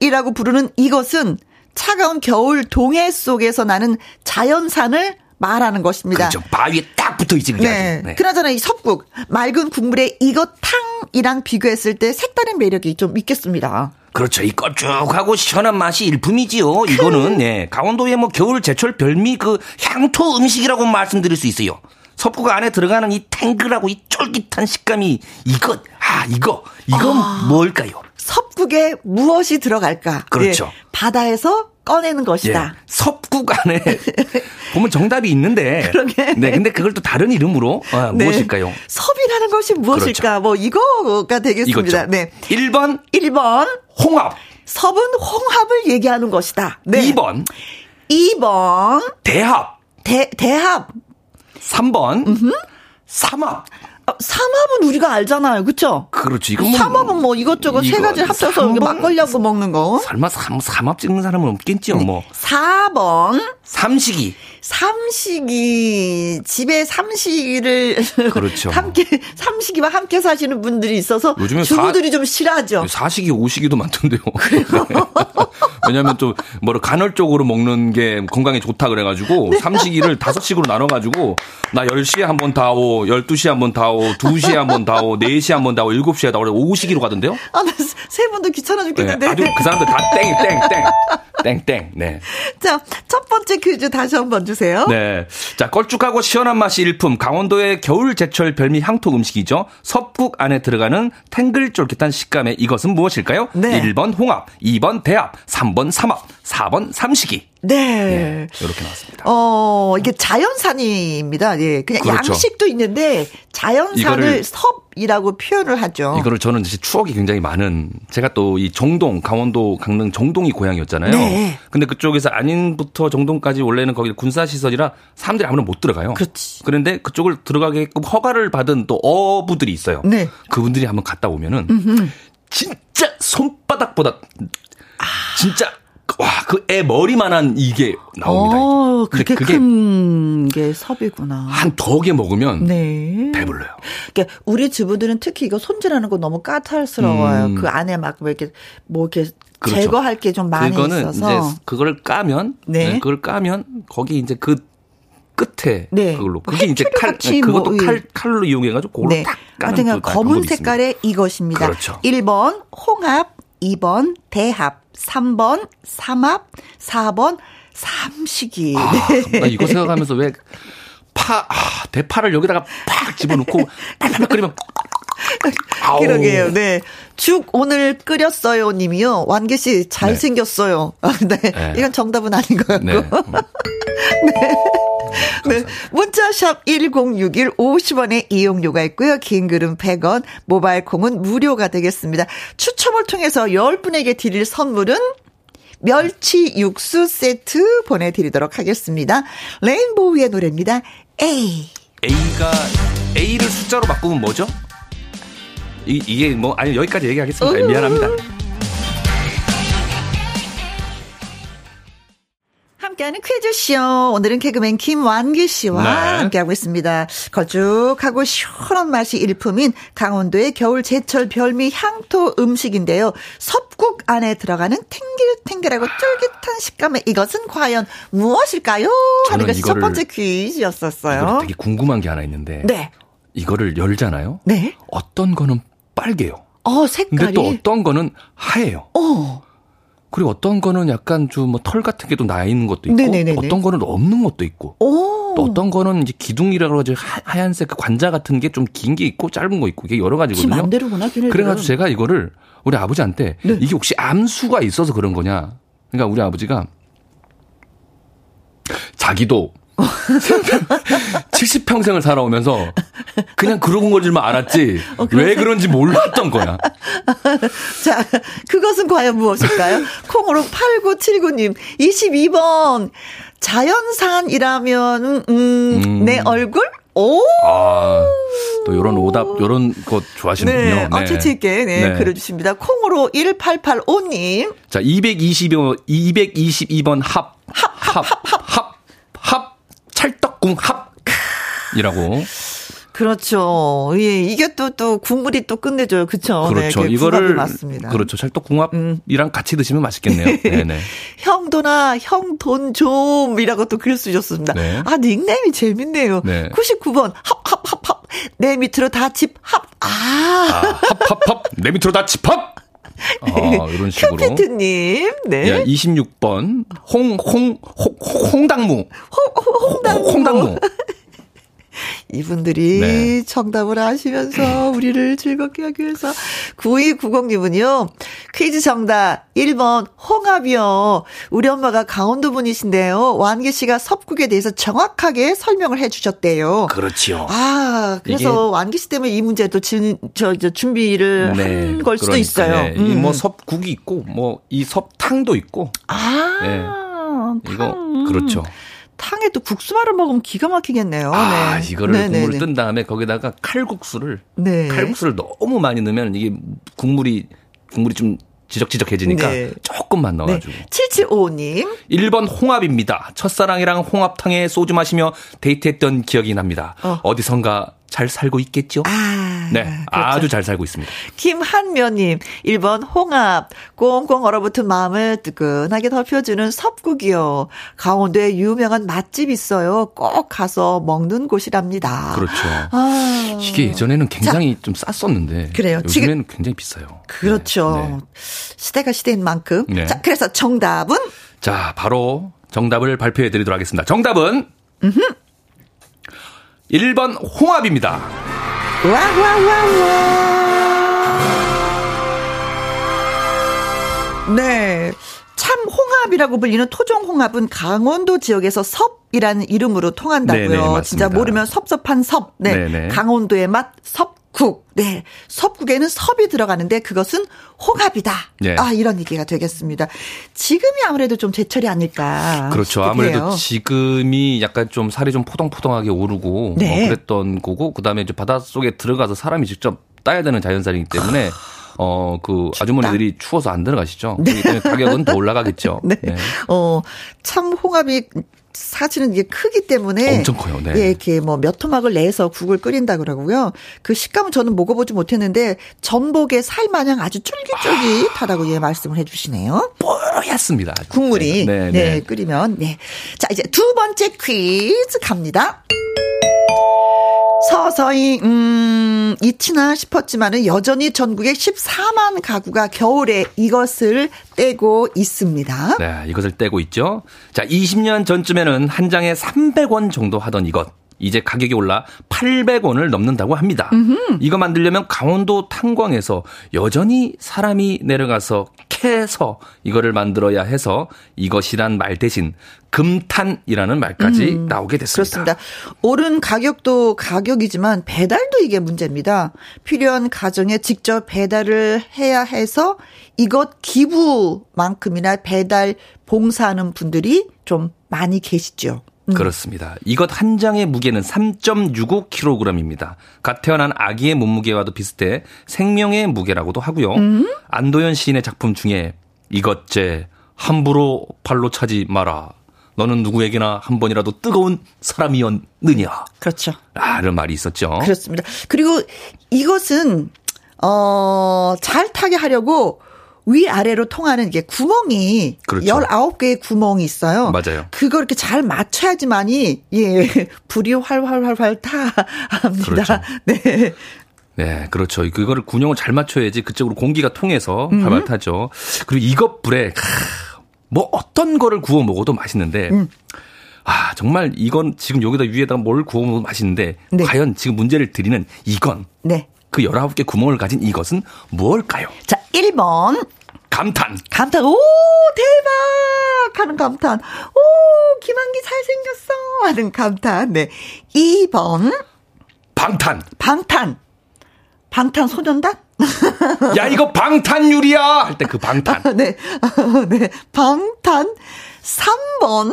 섭이라고 부르는 이것은 차가운 겨울 동해 속에서 나는 자연산을 말하는 것입니다. 그렇죠 바위에 딱 붙어 있지 그게 네. 아주. 네. 그나저나 이 섭국 맑은 국물에 이것 탕 이랑 비교했을 때 색다른 매력이 좀 있겠습니다. 그렇죠. 이 걸쭉하고 시원한 맛이 일품이지요. 이거는 예, 강원도의 뭐 겨울 제철 별미 그 향토 음식이라고 말씀드릴 수 있어요. 섭국 안에 들어가는 이 탱글하고 이 쫄깃한 식감이 이것 아 이거 이건 뭘까요? 섭국에 무엇이 들어갈까? 그렇죠. 예, 바다에서 꺼내는 것이다. 예, 섭국 안에 보면 정답이 있는데 그러게. 네, 근데 그걸 또 다른 이름으로 아, 네. 무엇일까요? 섭이라는 것이 무엇일까? 뭐 이거가 되겠습니다. 이거죠. 네. 1번 1번 홍합, 섭은 홍합을 얘기하는 것이다. 네. 2번 2번 대합, 대, 대합. 3번 삼합. 어, 삼합은 우리가 알잖아요. 그쵸? 그렇지. 이거 뭐- 삼합은 뭐 이것저것 세 이거 가지 합쳐서 번? 막걸리하고 먹는 거. 설마 삼, 삼합 찍는 사람은 없겠죠, 뭐. 4번 삼식이. 삼식이 집에 삼식이를 그렇죠. 함께 삼식이와 함께 사시는 분들이 있어서 요즘에 주부들이 좀 싫어하죠. 사식이 오식이도 많던데요. 왜냐하면 또 뭐를 간헐적으로 먹는 게 건강에 좋다 그래가지고 네. 삼식이를 다섯 식으로 나눠가지고 나 10시에 한 번 다오, 12시에 한 번 다오, 2시에 한 번 다오, 4시에 한 번 다오, 7시에 다오, 오식이로 가던데요. 아, 나세 분도 귀찮아 네, 죽겠는데. 아주 그 사람들 다 땡, 땡, 땡. 땡, 땡. 네. 자, 첫 번째 퀴즈 다시 한번 주세요. 네. 자, 걸쭉하고 시원한 맛이 일품, 강원도의 겨울 제철 별미 향토 음식이죠. 섭국 안에 들어가는 탱글 쫄깃한 식감의 이것은 무엇일까요? 네. 1번 홍합, 2번 대합, 3번 삼합, 4번 삼식이. 네. 이렇게 나왔습니다. 어, 이게 자연산입니다. 예. 그냥 그렇죠. 양식도 있는데 자연산을 섭이라고 표현을 하죠. 이거를 저는 이제 추억이 굉장히 많은 제가 또 이 정동 강원도 강릉 정동이 고향이었잖아요. 네. 근데 그쪽에서 안인부터 정동까지 원래는 거기 군사 시설이라 사람들이 아무나 못 들어가요. 그렇지. 그런데 그쪽을 들어가게끔 허가를 받은 또 어부들이 있어요. 네. 그분들이 한번 갔다 오면은 진짜 손바닥보다 진짜 와 그 애 머리만한 이게 나옵니다. 어. 그렇게 큰 게 섭이구나. 한 덕에 먹으면 네. 배불러요. 그러니까 우리 주부들은 특히 이거 손질하는 거 너무 까탈스러워요. 음. 그 안에 막뭐 이렇게 뭐 이렇게 그렇죠. 제거할 게 좀 많이 그거는 있어서. 이제 그걸 까면 네. 네, 그걸 까면 거기 이제 그 끝에 네. 그걸로 그게 이제 칼 같이 그것도 뭐, 칼 예. 칼로 이용해 가지고 그걸 네. 딱 까는 그 검은 색깔의 이것입니다. 그렇죠. 1번 홍합, 2번 대합, 3번 삼합, 4번 삼식이. 있습니다. 네. 아, 나 이거 생각하면서 왜 파, 아, 대파를 여기다가 팍 집어넣고 팍팍 끓이면. 그러게요. 네. 죽 오늘 끓였어요 님이요. 완계 씨 잘생겼어요. 아, 네. 네. 이건 정답은 아닌 것 같고. 네. 음. 네. 문자샵 1061 50원의 이용료가 있고요. 긴 글은 100원, 모바일 콩은 무료가 되겠습니다. 추첨을 통해서 10분에게 드릴 선물은 멸치 육수 세트 보내드리도록 하겠습니다. 레인보우의 노래입니다. 에이. A가 A를 숫자로 바꾸면 뭐죠? 이, 이게 뭐 아니 여기까지 얘기하겠습니다. 미안합니다. 함께 함께하는 퀴즈쇼. 오늘은 개그맨 김완기 씨와 네. 함께하고 있습니다. 걸쭉하고 시원한 맛이 일품인 강원도의 겨울 제철 별미 향토 음식인데요. 섭국 안에 들어가는 탱글탱글하고 쫄깃한 식감의 이것은 과연 무엇일까요? 하는 것이 첫 번째 퀴즈였었어요. 되게 궁금한 게 하나 있는데. 네. 이거를 열잖아요. 네. 어떤 거는 빨개요. 어, 색깔이. 근데 또 어떤 거는 하얘요. 어. 그리고 어떤 거는 약간 좀 뭐 털 같은 게 또 나 있는 것도 있고 네네네네. 어떤 거는 없는 것도 있고 오. 또 어떤 거는 이제 기둥이라고 하죠 하- 하얀색 그 관자 같은 게 좀 긴 게 있고 짧은 거 있고 이게 여러 지 가지거든요. 맘대로구나. 그래가지고 제가 이거를 우리 아버지한테 네. 이게 혹시 암수가 있어서 그런 거냐? 그러니까 우리 아버지가 자기도 70평생을 살아오면서 그냥 그런 걸줄만 알았지 어, 왜 그런지 몰랐던 거야. 자, 그것은 과연 무엇일까요? 콩으로 8979님, 22번. 자연산이라면, 음, 음. 내 얼굴? 오! 아, 또 요런 오답, 요런 것 좋아하시는군요. 네, 어, 재치 있게, 네, 네. 그려주십니다. 콩으로 1885님. 자, 222번, 222번 합, 합, 합, 합, 합, 찰떡 궁 합. 이라고. 그렇죠. 예, 이게 또, 또, 국물이 또 끝내줘요. 그쵸? 그렇죠. 네, 그게 국밥이 이거를. 맞습니다. 음. 그렇죠. 찰떡궁합이랑 같이 드시면 맛있겠네요. 네네. 형도나 형돈 좀이라고 또 글 쓰셨습니다. 네. 아, 닉네임이 재밌네요. 네. 99번, 합, 합, 합, 합. 내 밑으로 다 집, 합. 아. 아, 합, 합, 합. 내 밑으로 다 집 합! 아, 이런 식으로. 큐피트님, 네. 야, 26번. 홍, 홍, 홍, 홍당무. 홍당무. 홍당무. 이분들이 네. 정답을 아시면서 우리를 즐겁게 하기 위해서 9290님은요. 퀴즈 정답 1번 홍합이요. 우리 엄마가 강원도 분이신데요. 완기 씨가 섭국에 대해서 정확하게 설명을 해 주셨대요. 그렇지요. 아, 그래서 완기 씨 때문에 이 문제도 진, 저, 저 준비를 한걸 수도 그러니까, 있어요. 네. 음. 이뭐 섭국이 있고, 뭐 이 섭탕도 있고. 아, 네. 이거 탕. 그렇죠. 탕에 또 국수말을 먹으면 기가 막히겠네요. 아, 네. 이거를 네네네. 국물을 뜬 다음에 거기다가 칼국수를 네. 칼국수를 너무 많이 넣으면 이게 국물이 국물이 좀 지적지적해지니까 네. 조금만 네. 넣어가지고. 7755님. 1번 홍합입니다. 첫사랑이랑 홍합탕에 소주 마시며 데이트했던 기억이 납니다. 어. 어. 디선가 잘 살고 있겠죠? 아. 네, 그렇죠. 아주 잘 살고 있습니다. 김한면님, 1번 홍합, 꽁꽁 얼어붙은 마음을 뜨끈하게 덮여주는 섭국이요. 강원도에 유명한 맛집 있어요. 꼭 가서 먹는 곳이랍니다. 그렇죠. 아. 이게 예전에는 굉장히 좀 쌌었는데 그래요. 요즘에는 굉장히 비싸요. 그렇죠. 네, 네. 시대가 시대인 만큼. 네. 자, 그래서 정답은? 자, 바로 정답을 발표해 드리도록 하겠습니다. 정답은 1번 홍합입니다. 와, 와, 와, 와. 네. 참 홍합이라고 불리는 토종 홍합은 강원도 지역에서 섭이라는 이름으로 통한다고요. 네네, 맞습니다. 진짜 모르면 섭섭한 섭. 네. 네네. 강원도의 맛 섭 국. 네. 섭국에는 섭이 들어가는데 그것은 홍합이다. 네. 아, 이런 얘기가 되겠습니다. 지금이 아무래도 좀 제철이 아닐까. 그렇죠. 아무래도 해요. 지금이 약간 좀 살이 좀 포동포동하게 오르고 네. 어, 그랬던 거고 그다음에 이제 바닷속에 들어가서 사람이 직접 따야 되는 자연산이기 때문에 어그 아주머니들이 추워서 안 들어가시죠. 때문에 가격은 더 올라가겠죠. 네. 어, 참 홍합이 사실은 이게 크기 때문에 엄청 커요. 네. 예, 이렇게 뭐 몇 토막을 내서 국을 끓인다 그러고요. 그 식감은 저는 먹어보지 못했는데 전복의 살 마냥 아주 쫄깃쫄깃하다고 예 말씀을 해주시네요. 뽀얗습니다. 국물이 네, 네, 네. 끓이면 네. 자 이제 두 번째 퀴즈 갑니다. 서서히 음 잊히나 싶었지만은 여전히 전국에 14만 가구가 겨울에 이것을 떼고 있습니다. 네, 이것을 떼고 있죠. 자, 20년 전쯤에는 한 장에 300원 정도 하던 이것. 이제 가격이 올라 800원을 넘는다고 합니다. 이거 만들려면 강원도 탄광에서 여전히 사람이 내려가서 캐서 이거를 만들어야 해서 이것이란 말 대신 금탄이라는 말까지 나오게 됐습니다. 그렇습니다. 오른 가격도 가격이지만 배달도 이게 문제입니다. 필요한 가정에 직접 배달을 해야 해서 이것 기부만큼이나 배달 봉사하는 분들이 좀 많이 계시죠. 음. 그렇습니다. 이것 한 장의 무게는 3.65kg입니다. 갓 태어난 아기의 몸무게와도 비슷해 생명의 무게라고도 하고요. 음? 안도현 시인의 작품 중에 이것제 함부로 발로 차지 마라. 너는 누구에게나 한 번이라도 뜨거운 사람이었느냐. 그렇죠. 라는 말이 있었죠. 그렇습니다. 그리고 이것은 어, 잘 타게 하려고 위아래로 통하는 이게 구멍이 그렇죠. 19개의 구멍이 있어요. 맞아요. 그걸 이렇게 잘 맞춰야지만이 예, 불이 활활활활 타 합니다. 그렇죠. 네. 네, 그렇죠. 그거를 균형을 잘 맞춰야지 그쪽으로 공기가 통해서 음. 활발 타죠. 그리고 이것 불에 하, 뭐 어떤 거를 구워 먹어도 맛있는데 음. 아, 정말 이건 지금 여기다 위에다가 뭘 구워 먹어도 맛있는데 네. 과연 지금 문제를 드리는 이건 네. 그 19개 구멍을 가진 이것은 무엇일까요? 자, 1번. 감탄. 감탄. 오, 대박! 하는 감탄. 오, 김한기 잘생겼어! 하는 감탄. 네. 2번. 방탄. 방탄. 방탄 소년단? 야, 이거 방탄유리야! 할 때 그 방탄. 네. 네. 방탄. 3번.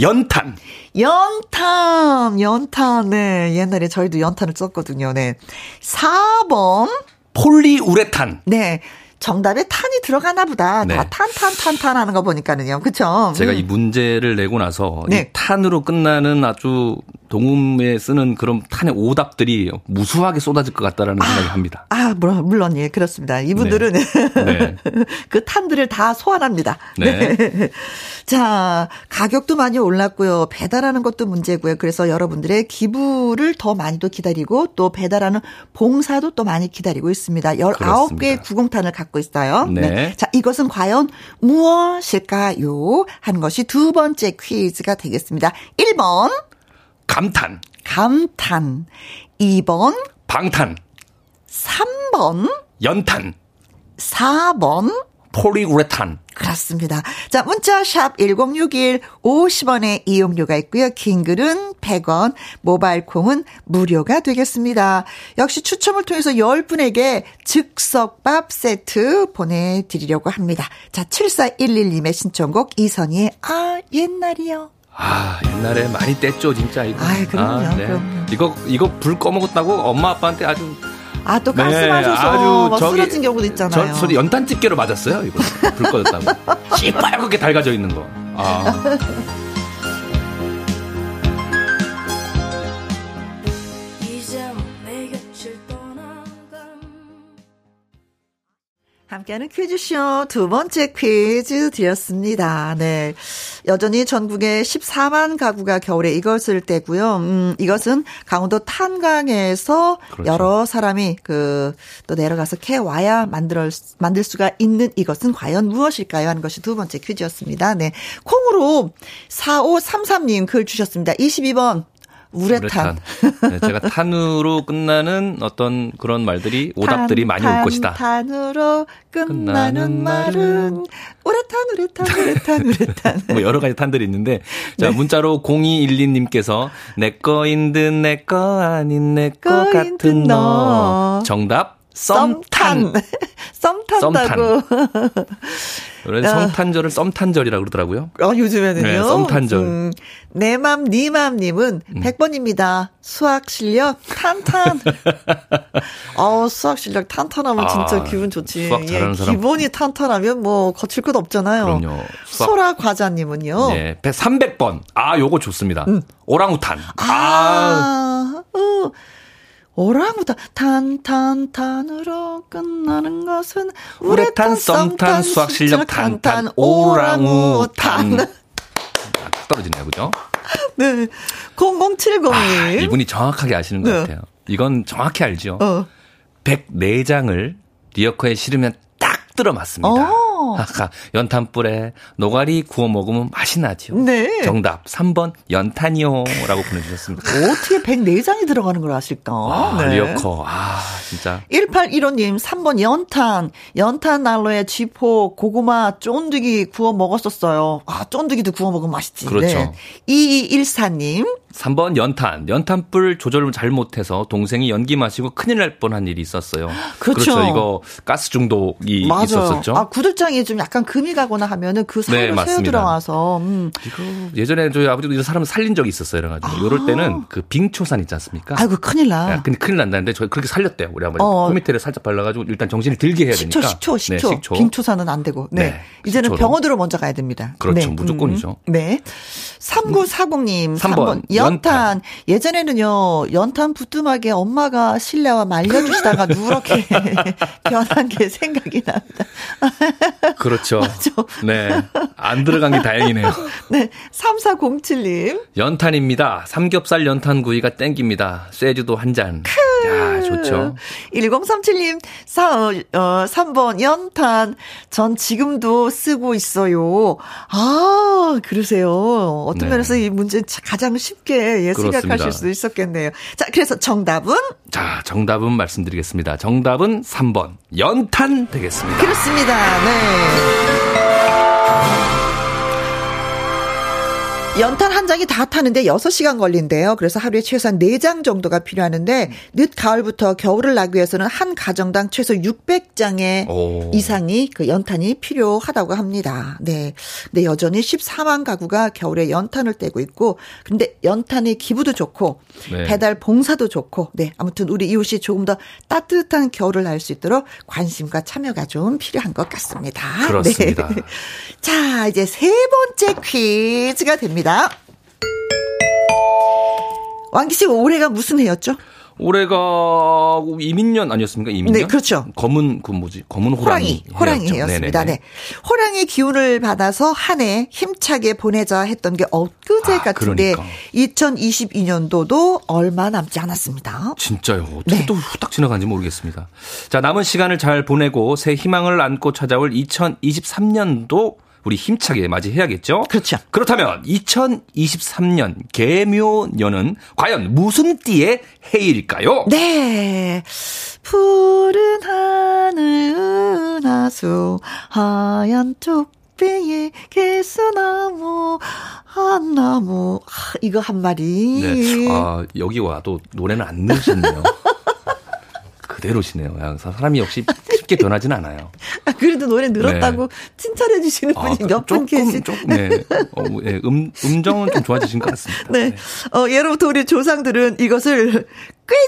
연탄. 연탄. 연탄. 네. 옛날에 저희도 연탄을 썼거든요. 네. 4번. 폴리우레탄. 네. 정답에 탄이 들어가나 보다. 네. 다 탄, 탄, 탄, 탄 하는 거 보니까는요. 그쵸? 제가 음. 이 문제를 내고 나서 네. 이 탄으로 끝나는 아주 동음에 쓰는 그런 탄의 오답들이 무수하게 쏟아질 것 같다라는 생각이 합니다. 아, 물론, 물론, 예, 그렇습니다. 이분들은 네. 그 탄들을 다 소환합니다. 네. 자, 가격도 많이 올랐고요. 배달하는 것도 문제고요. 그래서 여러분들의 기부를 더 많이 또 기다리고 또 배달하는 봉사도 또 많이 기다리고 있습니다. 19개의 그렇습니다. 구공탄을 갖고 있어요. 네. 자, 이것은 과연 무엇일까요? 하는 것이 두 번째 퀴즈가 되겠습니다. 1번, 감탄. 감탄. 2번, 방탄. 3번, 연탄. 4번, 폴리우레탄. 그렇습니다. 자, 문자 샵 1061 50원의 이용료가 있고요. 긴 글은 100원, 모바일 콩은 무료가 되겠습니다. 역시 추첨을 통해서 10분에게 즉석밥 세트 보내 드리려고 합니다. 자, 7411님의 신청곡 이선희의 아, 옛날이요. 아, 옛날에 많이 뗐죠, 진짜 이거. 아이, 그럼요, 그럼요. 이거 이거 불 꺼먹었다고 엄마 아빠한테 아주 아, 또 가스 네, 쓰러진 경우도 있잖아요. 저, 저 연탄 집게로 맞았어요, 이거. 불 꺼졌다고. 시뻘겋게 달가져 있는 거. 아. 함께하는 퀴즈쇼 두 번째 퀴즈 드렸습니다. 네. 여전히 전국에 14만 가구가 겨울에 이것을 떼고요. 음, 이것은 강원도 탄강에서 그렇죠. 여러 사람이 그, 또 내려가서 캐 와야 만들, 만들 수가 있는 이것은 과연 무엇일까요? 하는 것이 두 번째 퀴즈였습니다. 네. 콩으로 4533님 글 주셨습니다. 22번. 우레탄. 네, 제가 탄으로 끝나는 어떤 그런 말들이 오답들이 탄, 많이 탄, 올 것이다. 탄으로 끝나는 끝나는 말은 우레탄 우레탄 우레탄 우레탄. 뭐 여러 가지 탄들이 있는데 자 네. 문자로 0212님께서 내 거인 듯 내 거 아닌 내 거 같은 너 너. 정답 썸탄 썸 탄다고. 그래서 야. 성탄절을 썸탄절이라고 그러더라고요. 어, 요즘에는요. 네, 썸탄절. 음, 내맘 니맘님은 음. 100번입니다. 수학 실력 탄탄. 어 수학 실력 탄탄하면 진짜 아, 기분 좋지. 수학 잘하는 예, 사람. 기본이 탄탄하면 뭐 거칠 것 없잖아요. 그럼요. 수학- 소라 과자님은요. 네, 300번. 아, 요거 좋습니다. 오랑우탄. 아, 아, 어. 오랑우탄 탄탄탄으로 끝나는 것은 우레탄, 썸탄, 수학 실력 탄탄, 오랑우탄. 딱 떨어지네요, 그죠? 네. 0070님. 아, 이분이 정확하게 아시는 것 네. 같아요. 이건 정확히 알죠. 어. 104장을 리어커에 실으면 딱 들어맞습니다. 어. 아까 연탄불에 노가리 구워 먹으면 맛이 나죠. 네. 정답 3번 연탄이요 라고 보내주셨습니다. 어떻게 104장이 들어가는 걸 아실까? 아, 네. 리어커. 아, 진짜. 1815님, 3번 연탄. 연탄 난로에 쥐포, 고구마, 쫀득이 구워 먹었었어요. 아, 쫀득이도 구워 먹으면 맛있지. 그렇죠. 네. 2214님, 3번 연탄. 연탄불 조절을 잘못해서 동생이 연기 마시고 큰일 날 뻔한 일이 있었어요. 그렇죠. 이거 가스 중독이 맞아요. 있었었죠. 아, 구들장이 좀 약간 금이 가거나 하면은 그 사이로 네, 새어. 들어와서, 음. 이거 예전에 저희 아버지도 이런 사람을 살린 적이 있었어요. 그래가지고 이럴 때는 그 빙초산 있지 않습니까? 아. 아이고, 큰일 나. 야, 근데 큰일 난다는데 저 그렇게 살렸대요. 우리 아버지. 어. 코미테를 살짝 발라가지고 일단 정신을 들게 해야 식초, 되니까. 식초, 식초. 네, 식초. 빙초산은 안 되고. 네. 네, 이제는 식초로. 병원으로 먼저 가야 됩니다. 그렇죠. 네. 무조건이죠. 음, 네. 3940님. 삼 3번. 번. 연탄. 연탄. 예전에는요, 연탄 부뚜막에 엄마가 실내와 말려주시다가 누렇게 변한 게 생각이 납니다. 그렇죠. 네. 안 들어간 게 다행이네요. 네. 3407님. 연탄입니다. 삼겹살 연탄 구이가 땡깁니다. 쇠주도 한 잔. 야, 좋죠. 1037님, 사, 어, 3번, 연탄. 전 지금도 쓰고 있어요. 아, 그러세요. 어떤 네. 면에서 이 문제 가장 쉽게 예, 그렇습니다. 생각하실 수도 있었겠네요. 자, 그래서 정답은? 자, 정답은 말씀드리겠습니다. 정답은 3번. 연탄 되겠습니다. 그렇습니다. 네. 연탄 한 장이 다 타는데 6시간 걸린대요. 그래서 하루에 최소한 4장 정도가 필요하는데 늦 가을부터 겨울을 나기 위해서는 한 가정당 최소 600장의 오. 이상이 그 연탄이 필요하다고 합니다. 네. 근데 여전히 14만 가구가 겨울에 연탄을 떼고 있고 근데 연탄의 기부도 좋고 네. 배달 봉사도 좋고 네. 아무튼 우리 이웃이 조금 더 따뜻한 겨울을 날 수 있도록 관심과 참여가 좀 필요한 것 같습니다. 그렇습니다. 네. 자, 이제 세 번째 퀴즈가 됩니다. 왕기 씨 올해가 무슨 해였죠? 올해가 이민년 아니었습니까? 이민년? 네, 그렇죠. 검은 그 뭐지? 검은 호랑이. 호랑이, 호랑이 해였죠. 해였습니다. 네네네. 네. 호랑이 기운을 받아서 한 해 힘차게 보내자 했던 게 엊그제 아, 같은데 그러니까. 2022년도도 얼마 남지 않았습니다. 진짜요. 어떻게 네. 또 후딱 지나간지 모르겠습니다. 자, 남은 시간을 잘 보내고 새 희망을 안고 찾아올 2023년도 우리 힘차게 맞이해야겠죠? 그렇죠. 그렇다면 2023년 개묘년은 과연 무슨 띠의 해일까요? 네. 푸른 하늘 은하수 하얀 쪽배에 개수나무 한 나무 아, 이거 한 마리. 네. 아, 여기 와도 노래는 안 넣으셨네요. 그대로시네요. 야, 사람이 역시 쉽게 변하진 않아요. 아, 그래도 노래 늘었다고 칭찬해 주시는 분이 몇분 계시. 네. 아, 조금, 네. 어, 네. 음, 음정은 좀 좋아지신 것 같습니다. 네. 어, 예로부터 우리 조상들은 이것을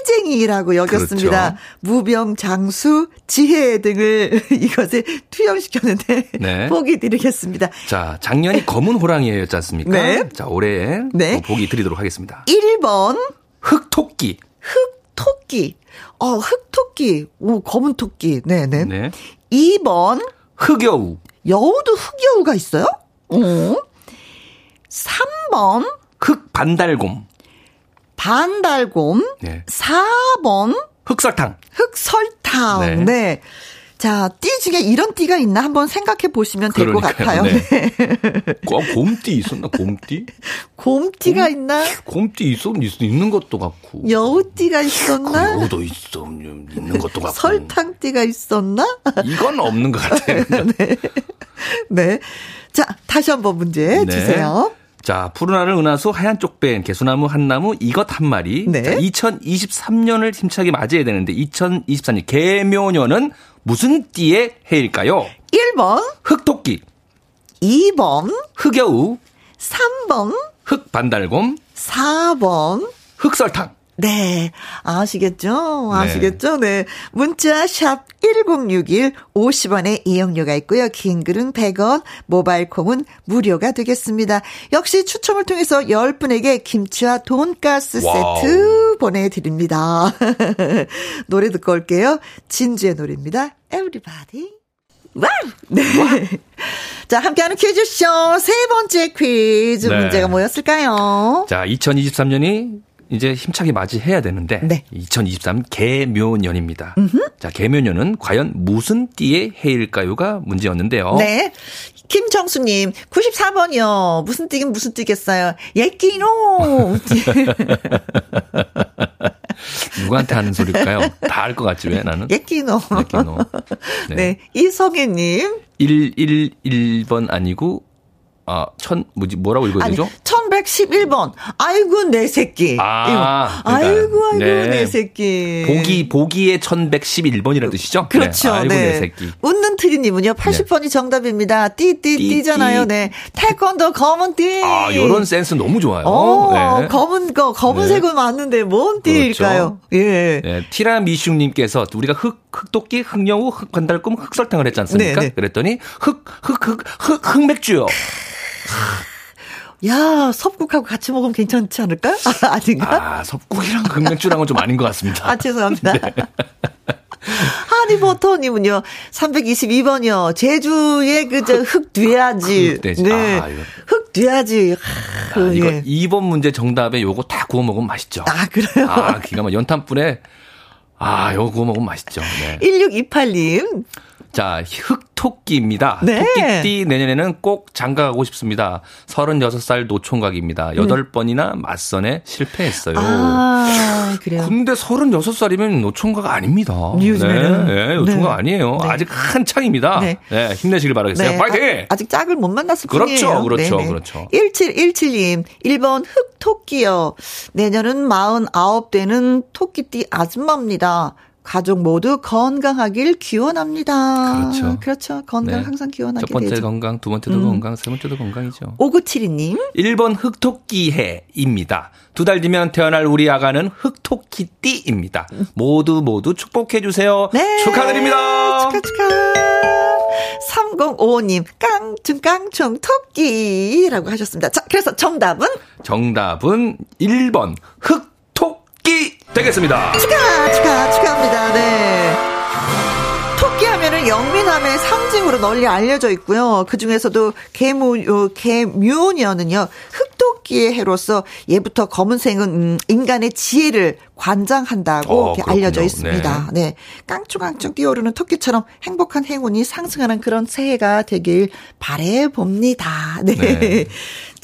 꾀쟁이라고 여겼습니다. 그렇죠. 무병, 장수, 지혜 등을 이것에 투영시켰는데 네. 보기 드리겠습니다. 자, 작년이 검은 호랑이였지 않습니까? 네. 자, 올해 네. 또 보기 드리도록 하겠습니다. 1번 흑토끼. 흑토끼. 어, 흑토끼. 오, 검은 토끼. 네네. 네. 2번 흑여우. 여우도 흑여우가 있어요? 어. 3번 흑반달곰. 반달곰. 네. 4번 흑설탕. 흑설탕. 네. 네. 자, 띠 중에 이런 띠가 있나 한번 생각해 보시면 될 것. 같아요. 네. 네. 어, 곰띠 있었나? 곰띠? 곰띠가 있나? 곰띠 있어, 있, 있는 것도 같고. 여우띠가 있었나? 여우도 있어, 음, 있는 것도 같고. 설탕띠가 있었나? 이건 없는 것 같아요. 네. 자, 다시 한번 문제 네. 주세요. 자, 푸른 하늘 은하수 하얀 쪽벤 개수나무 한 나무 이것 한 마리. 네. 자, 2023년을 힘차게 맞이해야 되는데 2023년 개묘년은 무슨 띠의 해일까요? 1번, 흑토끼, 2번, 흑여우, 3번, 흑반달곰, 4번. 흑설탕. 네. 아시겠죠? 네. 아시겠죠? 네. 문자 샵 1061, 50원의 이용료가 있고요. 긴 글은 100원, 모바일 콩은 무료가 되겠습니다. 역시 추첨을 통해서 10분에게 김치와 돈가스 wow. 세트 보내 드립니다. 노래 듣고 올게요. 진주의 노래입니다. Everybody. Wow! 네. 자, 함께하는 퀴즈쇼 세 번째 퀴즈 네. 문제가 뭐였을까요? 자, 2023년이 이제 힘차게 맞이해야 되는데 네. 2023 계묘년입니다. 자, 계묘년은 과연 무슨 띠의 해일까요가 문제였는데요. 네. 김정수 님, 94번이요. 무슨 띠긴 무슨 띠겠어요. 예끼노. 누구한테 하는 소리일까요? 다 알 것 같지 왜 나는? 예끼노. 예끼노. 네. 이성애 님, 111번 아니고 아, 천, 뭐지, 뭐라고 읽어야 아니, 되죠? 1111번. 아이고, 내 새끼. 아. 그러니까, 아이고, 아이고, 네. 내 새끼. 보기, 보기의 1111번이라는 뜻이죠? 그렇죠. 네. 아이고, 네. 내 새끼. 웃는 트리님은요, 80번이 정답입니다. 띠, 띠, 띠, 띠잖아요. 띠. 네. 태권도 검은 띠. 아, 요런 센스 너무 좋아요. 어, 네. 검은 거, 검은색은 맞는데 뭔 그렇죠. 띠일까요? 예. 네, 티라미슈님께서 우리가 흑, 흑도끼, 흑여우, 흑관달꿈, 흑설탕을 했지 않습니까? 네, 네. 그랬더니 흑, 흑, 흑, 흑, 흑맥주요. 야, 섭국하고 같이 먹으면 괜찮지 않을까? 아, 아닌가? 아, 섭국이랑 흑맥주랑은 좀 아닌 것 같습니다. 아, 죄송합니다. 네. 하니버터님은요, 322번이요. 제주의 그, 저, 흑돼지. 흑돼지. 네. 아. 흑돼지. 하, 아, 그, 이거 예. 2번 문제 정답에 요거 다 구워 먹으면 맛있죠. 아, 그래요? 아, 기가 막 연탄불에 아, 요거 구워 먹으면 맛있죠. 네. 1628님. 자, 흑토끼입니다. 네. 토끼띠 내년에는 꼭 장가 가고 싶습니다. 36살 노총각입니다. 8번이나 맞선에 실패했어요. 아, 그래요. 근데 36살이면 노총각 아닙니다. 요즘에는? 네, 네, 노총각 네. 아니에요. 네. 아직 한창입니다. 네. 네. 힘내시길 바라겠어요. 파이팅! 아, 직 짝을 못 만났을 그렇죠, 뿐이에요. 그렇죠, 그렇죠. 1717님, 1번 흑토끼요. 내년은 49 되는 토끼띠 아줌마입니다. 가족 모두 건강하길 기원합니다. 그렇죠. 그렇죠. 건강 네. 항상 기원하게 첫 번째 되죠. 건강, 두 번째도 음. 건강, 세 번째도 건강이죠. 5972님, 1번 흑토끼해입니다. 두 달 뒤면 태어날 우리 아가는 흑토끼띠입니다. 모두 모두 축복해주세요. 네. 축하드립니다. 축하, 축하. 3055님, 깡충, 깡충, 토끼라고 하셨습니다. 자, 그래서 정답은? 정답은 1번 흑토끼 되겠습니다. 축하, 축하, 축하합니다. 네. 토끼 하면은 영민함의 상징으로 널리 알려져 있고요. 그 중에서도 개무, 요, 개묘년은요, 흑토끼의 해로서 예부터 검은색은 음, 인간의 지혜를 관장한다고 어. 알려져 있습니다. 네. 깡충깡충 뛰어오르는 토끼처럼 행복한 행운이 상승하는 그런 새해가 되길 바래봅니다. 네. 네.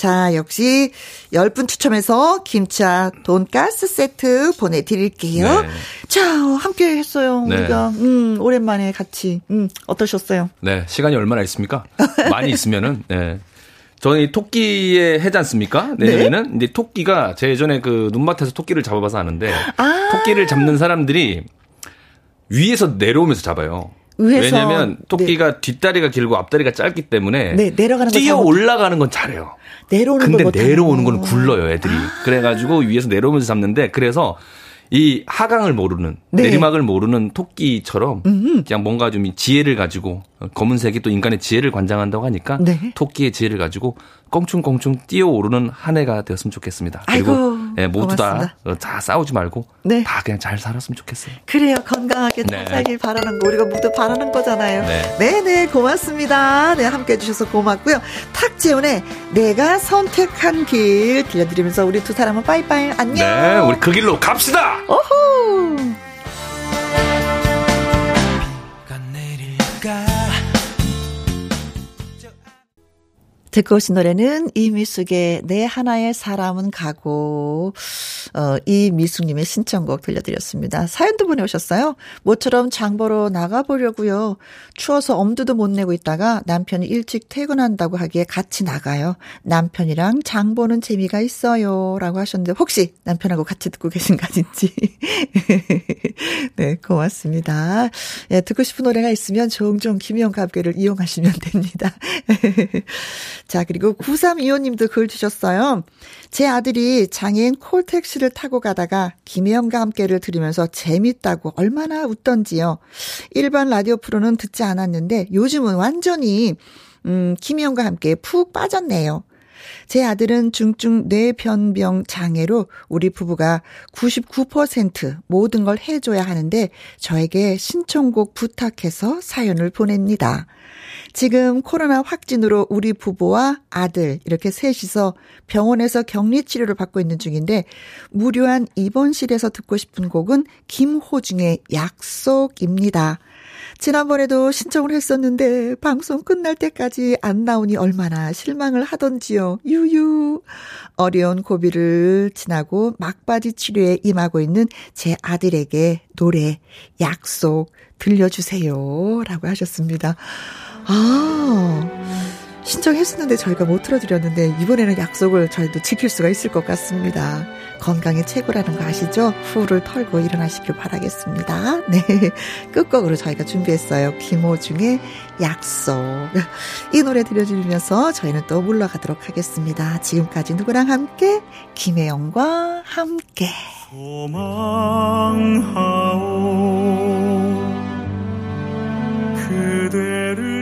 자, 역시 10분 추첨해서 김치 돈가스 세트 보내드릴게요. 네. 자, 함께 했어요. 네. 우리가, 음, 오랜만에 같이. 음, 어떠셨어요? 네, 시간이 얼마나 있습니까? 많이 있으면은, 네. 저는 이 토끼의 해지 않습니까? 내년에는. 근데 토끼가 제 예전에 그 눈밭에서 토끼를 잡아봐서 아는데, 아. 토끼를 잡는 사람들이 위에서 내려오면서 잡아요. 왜냐면 토끼가 뒷다리가 길고 앞다리가 짧기 때문에 네, 내려가는 거 뛰어 올라가는 건 잘해요. 내려오는 근데. 내려오는 건 굴러요, 애들이. 그래가지고 위에서 내려오면서 잡는데, 그래서 이 하강을 모르는, 네. 내리막을 모르는 토끼처럼 그냥 뭔가 좀이 지혜를 가지고 검은색이 또 인간의 지혜를 관장한다고 하니까 네. 토끼의 지혜를 가지고 껑충껑충 뛰어오르는 한 해가 되었으면 좋겠습니다. 그리고 아이고, 예, 모두 다, 고맙습니다. 어, 다 싸우지 말고 네. 다 그냥 잘 살았으면 좋겠어요. 그래요. 건강하게 네. 잘 살길 바라는 거 우리가 모두 바라는 거잖아요. 네. 네네 고맙습니다. 네 함께 해 주셔서 고맙고요. 탁재훈의 내가 선택한 길 들려드리면서 우리 두 사람은 빠이빠이 안녕. 네, 우리 그 길로 갑시다! 오호. 듣고 오신 노래는 이미숙의 내 하나의 사람은 가고 어 이미숙님의 신청곡 들려드렸습니다. 사연도 보내오셨어요. 모처럼 장보러 나가보려고요. 추워서 엄두도 못 내고 있다가 남편이 일찍 퇴근한다고 하기에 같이 나가요. 남편이랑 장 보는 재미가 있어요. 라고 하셨는데 혹시 남편하고 같이 듣고 계신 거 아닌지. 네, 고맙습니다. 예, 듣고 싶은 노래가 있으면 종종 김희영과 함께를 이용하시면 됩니다. 자, 그리고 9325님도 글 주셨어요. 제 아들이 장애인 콜택시를 타고 가다가 김혜영과 함께를 들으면서 재밌다고 얼마나 웃던지요. 일반 라디오 프로는 듣지 않았는데 요즘은 완전히 음, 김혜영과 함께 푹 빠졌네요. 제 아들은 중증 뇌변병 장애로 우리 부부가 99% 모든 걸 해줘야 하는데 저에게 신청곡 부탁해서 사연을 보냅니다. 지금 코로나 확진으로 우리 부부와 아들 이렇게 셋이서 병원에서 격리 치료를 받고 있는 중인데 무료한 입원실에서 듣고 싶은 곡은 김호중의 약속입니다. 지난번에도 신청을 했었는데 방송 끝날 때까지 안 나오니 얼마나 실망을 하던지요. 유유. 어려운 고비를 지나고 막바지 치료에 임하고 있는 제 아들에게 노래 약속 들려주세요. 라고 하셨습니다. 아, 신청했었는데 저희가 못 틀어드렸는데 이번에는 약속을 저희도 지킬 수가 있을 것 같습니다. 건강이 최고라는 거 아시죠? 후를 털고 일어나시길 바라겠습니다. 네. 끝곡으로 저희가 준비했어요. 김호중의 약속. 이 노래 들려드리면서 저희는 또 물러가도록 하겠습니다. 지금까지 누구랑 함께? 김혜영과 함께. 소망하오 그대를